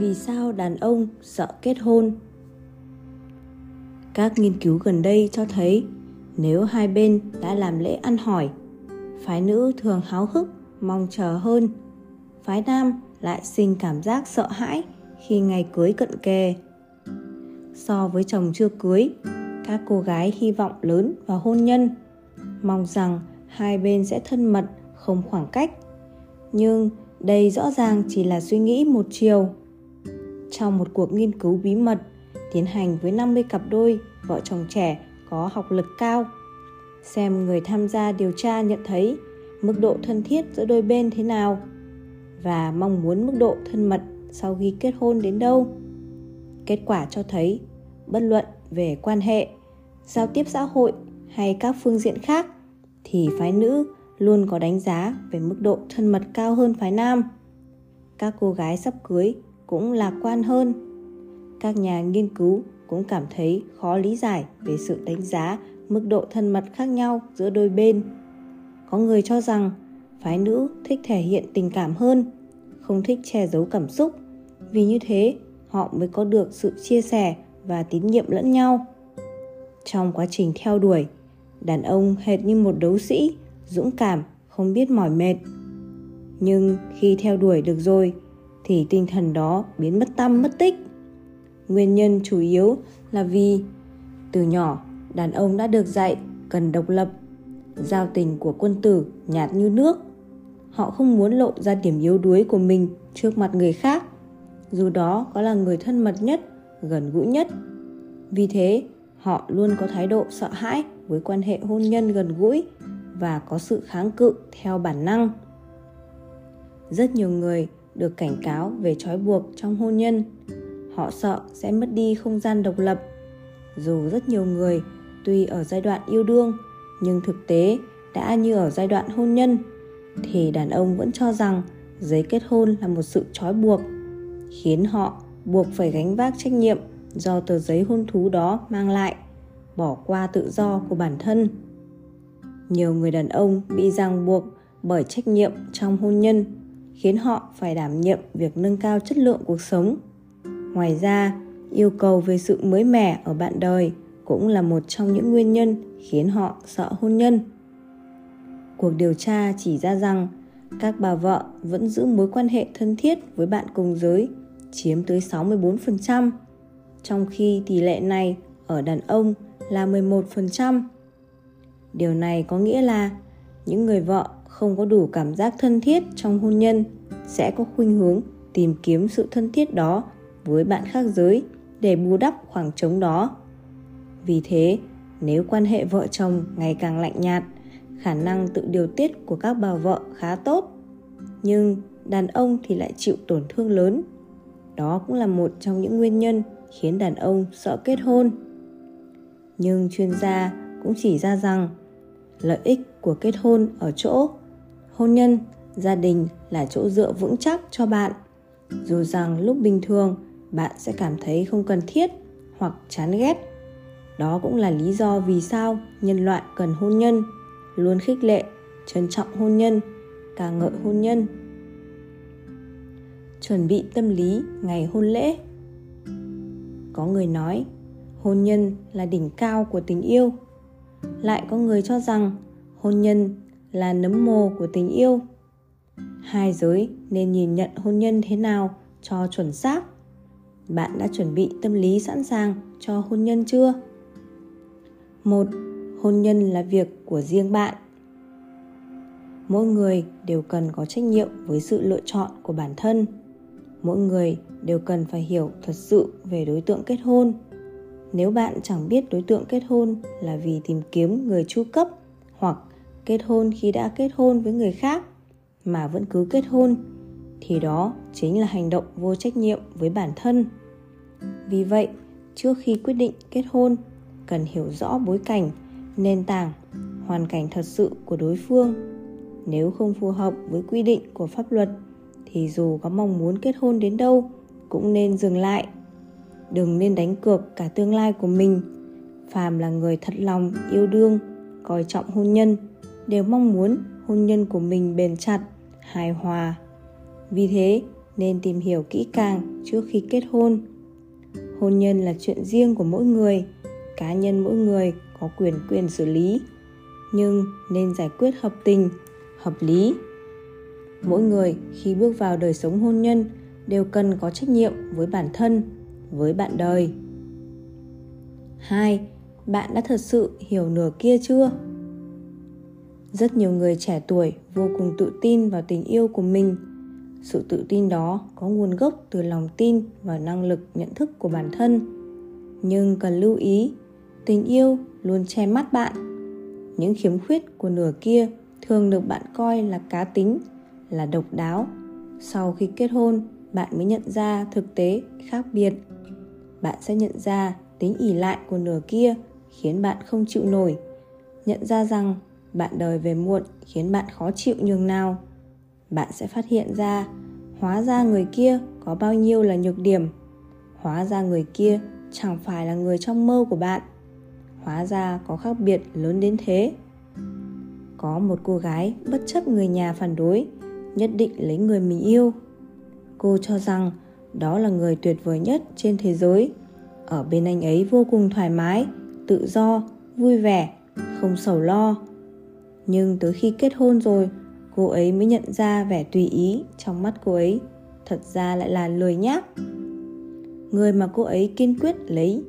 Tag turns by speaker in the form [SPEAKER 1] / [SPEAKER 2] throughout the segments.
[SPEAKER 1] vì sao đàn ông sợ kết hôn? Các nghiên cứu gần đây cho thấy nếu hai bên đã làm lễ ăn hỏi, phái nữ thường háo hức, mong chờ hơn. Phái nam lại sinh cảm giác sợ hãi khi ngày cưới cận kề. So với chồng chưa cưới, các cô gái hy vọng lớn vào hôn nhân, mong rằng hai bên sẽ thân mật, không khoảng cách. Nhưng đây rõ ràng chỉ là suy nghĩ một chiều trong một cuộc nghiên cứu bí mật tiến hành với 50 cặp đôi vợ chồng trẻ có học lực cao. Xem người tham gia điều tra nhận thấy mức độ thân thiết giữa đôi bên thế nào và mong muốn mức độ thân mật sau khi kết hôn đến đâu. Kết quả cho thấy bất luận về quan hệ, giao tiếp xã hội hay các phương diện khác thì phái nữ luôn có đánh giá về mức độ thân mật cao hơn phái nam. Các cô gái sắp cưới cũng lạc quan hơn. Các nhà nghiên cứu cũng cảm thấy khó lý giải về sự đánh giá mức độ thân mật khác nhau giữa đôi bên. Có người cho rằng phái nữ thích thể hiện tình cảm hơn, không thích che giấu cảm xúc, vì như thế họ mới có được sự chia sẻ và tín nhiệm lẫn nhau. Trong quá trình theo đuổi, đàn ông hệt như một đấu sĩ, dũng cảm, không biết mỏi mệt. Nhưng khi theo đuổi được rồi thì tinh thần đó biến mất tâm mất tích. Nguyên nhân chủ yếu là vì từ nhỏ đàn ông đã được dạy cần độc lập. Giao tình của quân tử nhạt như nước. Họ không muốn lộ ra điểm yếu đuối của mình trước mặt người khác, dù đó có là người thân mật nhất, gần gũi nhất. Vì thế, họ luôn có thái độ sợ hãi với quan hệ hôn nhân gần gũi và có sự kháng cự theo bản năng. Rất nhiều người được cảnh cáo về trói buộc trong hôn nhân. Họ sợ sẽ mất đi không gian độc lập. Dù rất nhiều người, tuy ở giai đoạn yêu đương, nhưng thực tế đã như ở giai đoạn hôn nhân, thì đàn ông vẫn cho rằng giấy kết hôn là một sự trói buộc, khiến họ buộc phải gánh vác trách nhiệm do tờ giấy hôn thú đó mang lại, bỏ qua tự do của bản thân nhiều người đàn ông bị ràng buộc bởi trách nhiệm trong hôn nhân khiến họ phải đảm nhiệm việc nâng cao chất lượng cuộc sống ngoài ra yêu cầu về sự mới mẻ ở bạn đời cũng là một trong những nguyên nhân khiến họ sợ hôn nhân cuộc điều tra chỉ ra rằng các bà vợ vẫn giữ mối quan hệ thân thiết với bạn cùng giới chiếm tới 64%, trong khi tỷ lệ này ở đàn ông là 11%. Điều này có nghĩa là những người vợ không có đủ cảm giác thân thiết trong hôn nhân sẽ có khuynh hướng tìm kiếm sự thân thiết đó với bạn khác giới để bù đắp khoảng trống đó. Vì thế, nếu quan hệ vợ chồng ngày càng lạnh nhạt, khả năng tự điều tiết của các bà vợ khá tốt. Nhưng đàn ông thì lại chịu tổn thương lớn. Đó cũng là một trong những nguyên nhân khiến đàn ông sợ kết hôn. Nhưng chuyên gia cũng chỉ ra rằng lợi ích của kết hôn ở chỗ hôn nhân, gia đình là chỗ dựa vững chắc cho bạn. Dù rằng lúc bình thường, bạn sẽ cảm thấy không cần thiết hoặc chán ghét. Đó cũng là lý do vì sao nhân loại cần hôn nhân, luôn khích lệ, trân trọng hôn nhân, ca ngợi hôn nhân. Chuẩn bị tâm lý ngày hôn lễ. Có người nói, hôn nhân là đỉnh cao của tình yêu. Lại có người cho rằng hôn nhân là nấm mồ của tình yêu. Hai giới nên nhìn nhận hôn nhân thế nào cho chuẩn xác. Bạn đã chuẩn bị tâm lý sẵn sàng cho hôn nhân chưa? Một, hôn nhân là việc của riêng bạn. Mỗi người đều cần có trách nhiệm với sự lựa chọn của bản thân. Mỗi người đều cần phải hiểu thật sự về đối tượng kết hôn. Nếu bạn chẳng biết đối tượng kết hôn là vì tìm kiếm người chu cấp hoặc kết hôn khi đã kết hôn với người khác mà vẫn cứ kết hôn, thì đó chính là hành động vô trách nhiệm với bản thân. Vì vậy, trước khi quyết định kết hôn, cần hiểu rõ bối cảnh, nền tảng, hoàn cảnh thật sự của đối phương. Nếu không phù hợp với quy định của pháp luật, thì dù có mong muốn kết hôn đến đâu, cũng nên dừng lại. Đừng nên đánh cược cả tương lai của mình. Phàm là người thật lòng, yêu đương, coi trọng hôn nhân đều mong muốn hôn nhân của mình bền chặt, hài hòa. Vì thế, nên tìm hiểu kỹ càng trước khi kết hôn. Hôn nhân là chuyện riêng của mỗi người, cá nhân mỗi người có quyền quyền xử lý. Nhưng nên giải quyết hợp tình, hợp lý. Mỗi người khi bước vào đời sống hôn nhân đều cần có trách nhiệm với bản thân, với bạn đời. Hai, bạn đã thật sự hiểu nửa kia chưa? Rất nhiều người trẻ tuổi vô cùng tự tin vào tình yêu của mình. Sự tự tin đó có nguồn gốc từ lòng tin và năng lực nhận thức của bản thân. Nhưng cần lưu ý, tình yêu luôn che mắt bạn. Những khiếm khuyết của nửa kia thường được bạn coi là cá tính, là độc đáo. Sau khi kết hôn, bạn mới nhận ra thực tế khác biệt. Bạn sẽ nhận ra tính ỉ lại của nửa kia khiến bạn không chịu nổi, nhận ra rằng bạn đời về muộn khiến bạn khó chịu nhường nào. Bạn sẽ phát hiện ra, hóa ra người kia có bao nhiêu là nhược điểm. Hóa ra người kia chẳng phải là người trong mơ của bạn. Hóa ra có khác biệt lớn đến thế. Có một cô gái bất chấp người nhà phản đối, nhất định lấy người mình yêu. Cô cho rằng đó là người tuyệt vời nhất trên thế giới. Ở bên anh ấy vô cùng thoải mái, tự do, vui vẻ, không sầu lo nhưng tới khi kết hôn rồi, cô ấy mới nhận ra vẻ tùy ý trong mắt cô ấy. Thật ra lại là lười nhác người mà cô ấy kiên quyết lấy,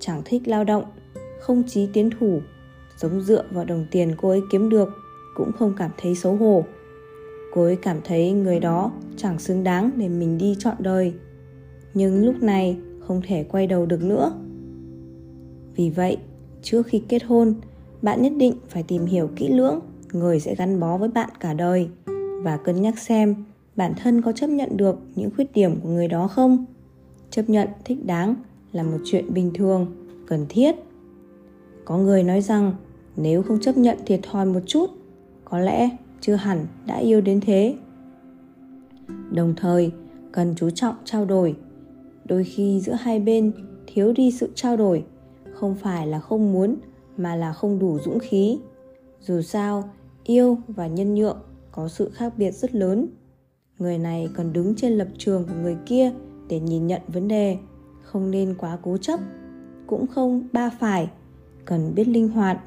[SPEAKER 1] chẳng thích lao động, không chí tiến thủ, sống dựa vào đồng tiền cô ấy kiếm được, cũng không cảm thấy xấu hổ. Cô ấy cảm thấy người đó chẳng xứng đáng để mình đi chọn đời. Nhưng lúc này không thể quay đầu được nữa. Vì vậy, trước khi kết hôn bạn nhất định phải tìm hiểu kỹ lưỡng, người sẽ gắn bó với bạn cả đời. Và cân nhắc xem, bản thân có chấp nhận được những khuyết điểm của người đó không? Chấp nhận thích đáng là một chuyện bình thường, cần thiết. Có người nói rằng, nếu không chấp nhận thiệt thòi một chút, có lẽ chưa hẳn đã yêu đến thế. Đồng thời, cần chú trọng trao đổi. Đôi khi giữa hai bên thiếu đi sự trao đổi, không phải là không muốn mà là không đủ dũng khí. Dù sao, yêu và nhân nhượng có sự khác biệt rất lớn. Người này còn đứng trên lập trường của người kia để nhìn nhận vấn đề, không nên quá cố chấp. Cũng không ba phải, cần biết linh hoạt.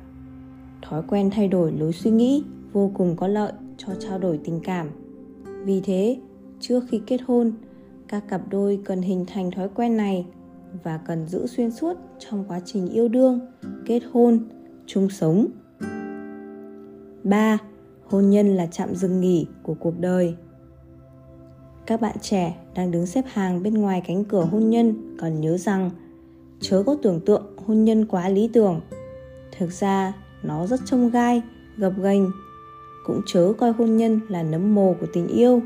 [SPEAKER 1] Thói quen thay đổi lối suy nghĩ vô cùng có lợi cho trao đổi tình cảm. Vì thế, trước khi kết hôn, các cặp đôi cần hình thành thói quen này và cần giữ xuyên suốt trong quá trình yêu đương kết hôn chung sống 3. Hôn nhân là trạm dừng nghỉ của cuộc đời. Các bạn trẻ đang đứng xếp hàng bên ngoài cánh cửa hôn nhân cần nhớ rằng chớ có tưởng tượng hôn nhân quá lý tưởng. Thực ra nó rất trông gai, gập ghềnh. Cũng chớ coi hôn nhân là nấm mồ của tình yêu.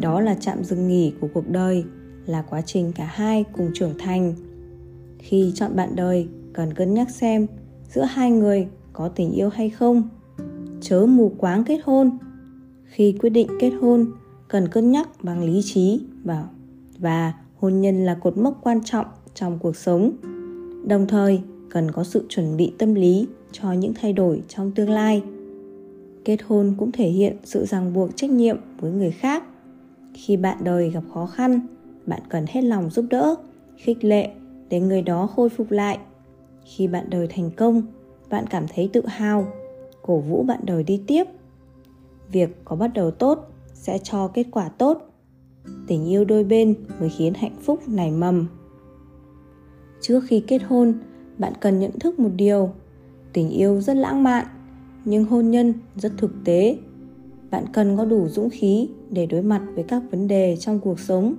[SPEAKER 1] Đó là trạm dừng nghỉ của cuộc đời, là quá trình cả hai cùng trưởng thành. Khi chọn bạn đời, cần cân nhắc xem giữa hai người có tình yêu hay không. Chớ mù quáng kết hôn. Khi quyết định kết hôn cần cân nhắc bằng lý trí và và hôn nhân là cột mốc quan trọng trong cuộc sống. Đồng thời cần có sự chuẩn bị tâm lý cho những thay đổi trong tương lai. Kết hôn cũng thể hiện sự ràng buộc trách nhiệm với người khác. Khi bạn đời gặp khó khăn bạn cần hết lòng giúp đỡ, khích lệ để người đó khôi phục lại. Khi bạn đời thành công, bạn cảm thấy tự hào, cổ vũ bạn đời đi tiếp. Việc có bắt đầu tốt sẽ cho kết quả tốt. Tình yêu đôi bên mới khiến hạnh phúc nảy mầm. Trước khi kết hôn, bạn cần nhận thức một điều. Tình yêu rất lãng mạn, nhưng hôn nhân rất thực tế. Bạn cần có đủ dũng khí để đối mặt với các vấn đề trong cuộc sống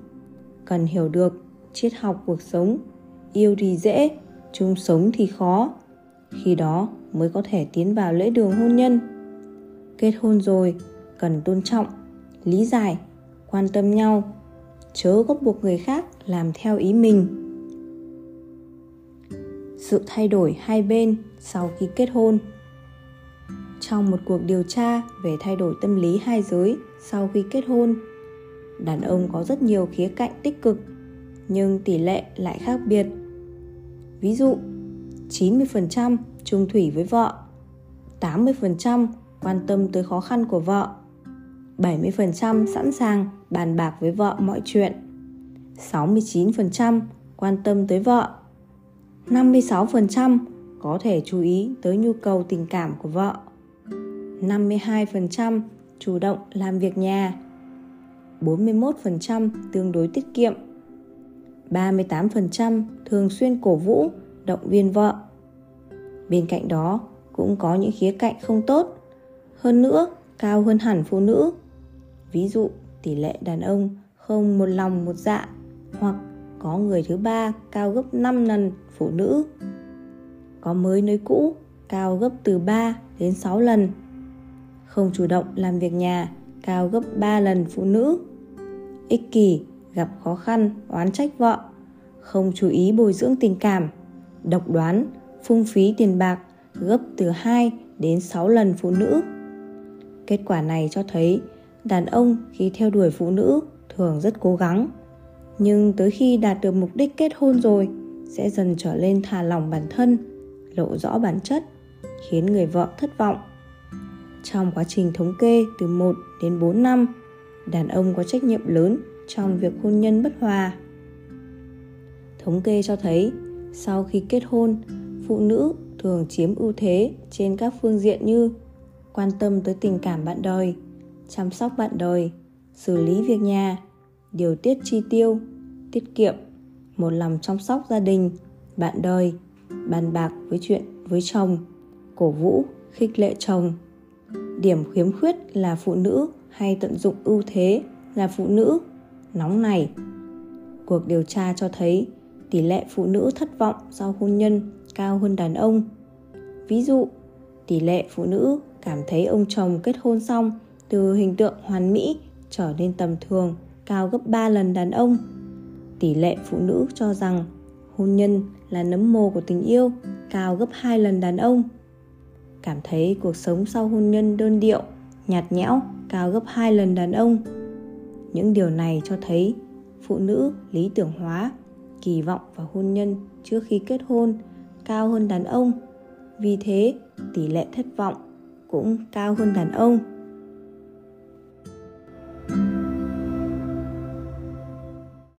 [SPEAKER 1] cần hiểu được, triết học cuộc sống. Yêu thì dễ, chung sống thì khó. Khi đó mới có thể tiến vào lễ đường hôn nhân. Kết hôn rồi, cần tôn trọng, lý giải, quan tâm nhau, chớ có buộc người khác làm theo ý mình. Sự thay đổi hai bên sau khi kết hôn. Trong một cuộc điều tra về thay đổi tâm lý hai giới sau khi kết hôn đàn ông có rất nhiều khía cạnh tích cực nhưng tỷ lệ lại khác biệt ví dụ 90% trung thủy với vợ, 80% quan tâm tới khó khăn của vợ, 70% sẵn sàng bàn bạc với vợ mọi chuyện. 69% quan tâm tới vợ. 56% có thể chú ý tới nhu cầu tình cảm của vợ. 52% chủ động làm việc nhà. 41% tương đối tiết kiệm. 38% thường xuyên cổ vũ, động viên vợ. Bên cạnh đó cũng có những khía cạnh không tốt. Hơn nữa, cao hơn hẳn phụ nữ. Ví dụ, tỷ lệ đàn ông không một lòng một dạ hoặc có người thứ ba cao gấp 5 lần phụ nữ. Có mới nơi cũ cao gấp từ 3 đến 6 lần. Không chủ động làm việc nhà cao gấp 3 lần phụ nữ. Ích kỷ, gặp khó khăn, oán trách vợ, không chú ý bồi dưỡng tình cảm, độc đoán, phung phí tiền bạc gấp từ 2 đến 6 lần phụ nữ. Kết quả này cho thấy đàn ông khi theo đuổi phụ nữ thường rất cố gắng nhưng tới khi đạt được mục đích kết hôn rồi sẽ dần trở lên thả lỏng bản thân lộ rõ bản chất khiến người vợ thất vọng trong quá trình thống kê từ 1 đến 4 năm, đàn ông có trách nhiệm lớn trong việc hôn nhân bất hòa. Thống kê cho thấy, sau khi kết hôn, phụ nữ thường chiếm ưu thế trên các phương diện như quan tâm tới tình cảm bạn đời, chăm sóc bạn đời, xử lý việc nhà, điều tiết chi tiêu, tiết kiệm, một lòng chăm sóc gia đình, bạn đời, bàn bạc với chuyện với chồng, cổ vũ, khích lệ chồng điểm khiếm khuyết là phụ nữ hay tận dụng ưu thế là phụ nữ nóng này cuộc điều tra cho thấy tỷ lệ phụ nữ thất vọng sau hôn nhân cao hơn đàn ông ví dụ, tỷ lệ phụ nữ cảm thấy ông chồng kết hôn xong từ hình tượng hoàn mỹ trở nên tầm thường cao gấp 3 lần đàn ông. Tỷ lệ phụ nữ cho rằng hôn nhân là nấm mồ của tình yêu cao gấp 2 lần đàn ông. Cảm thấy cuộc sống sau hôn nhân đơn điệu, nhạt nhẽo cao gấp 2 lần đàn ông. Những điều này cho thấy phụ nữ lý tưởng hóa, kỳ vọng vào hôn nhân trước khi kết hôn cao hơn đàn ông. Vì thế, tỷ lệ thất vọng cũng cao hơn đàn ông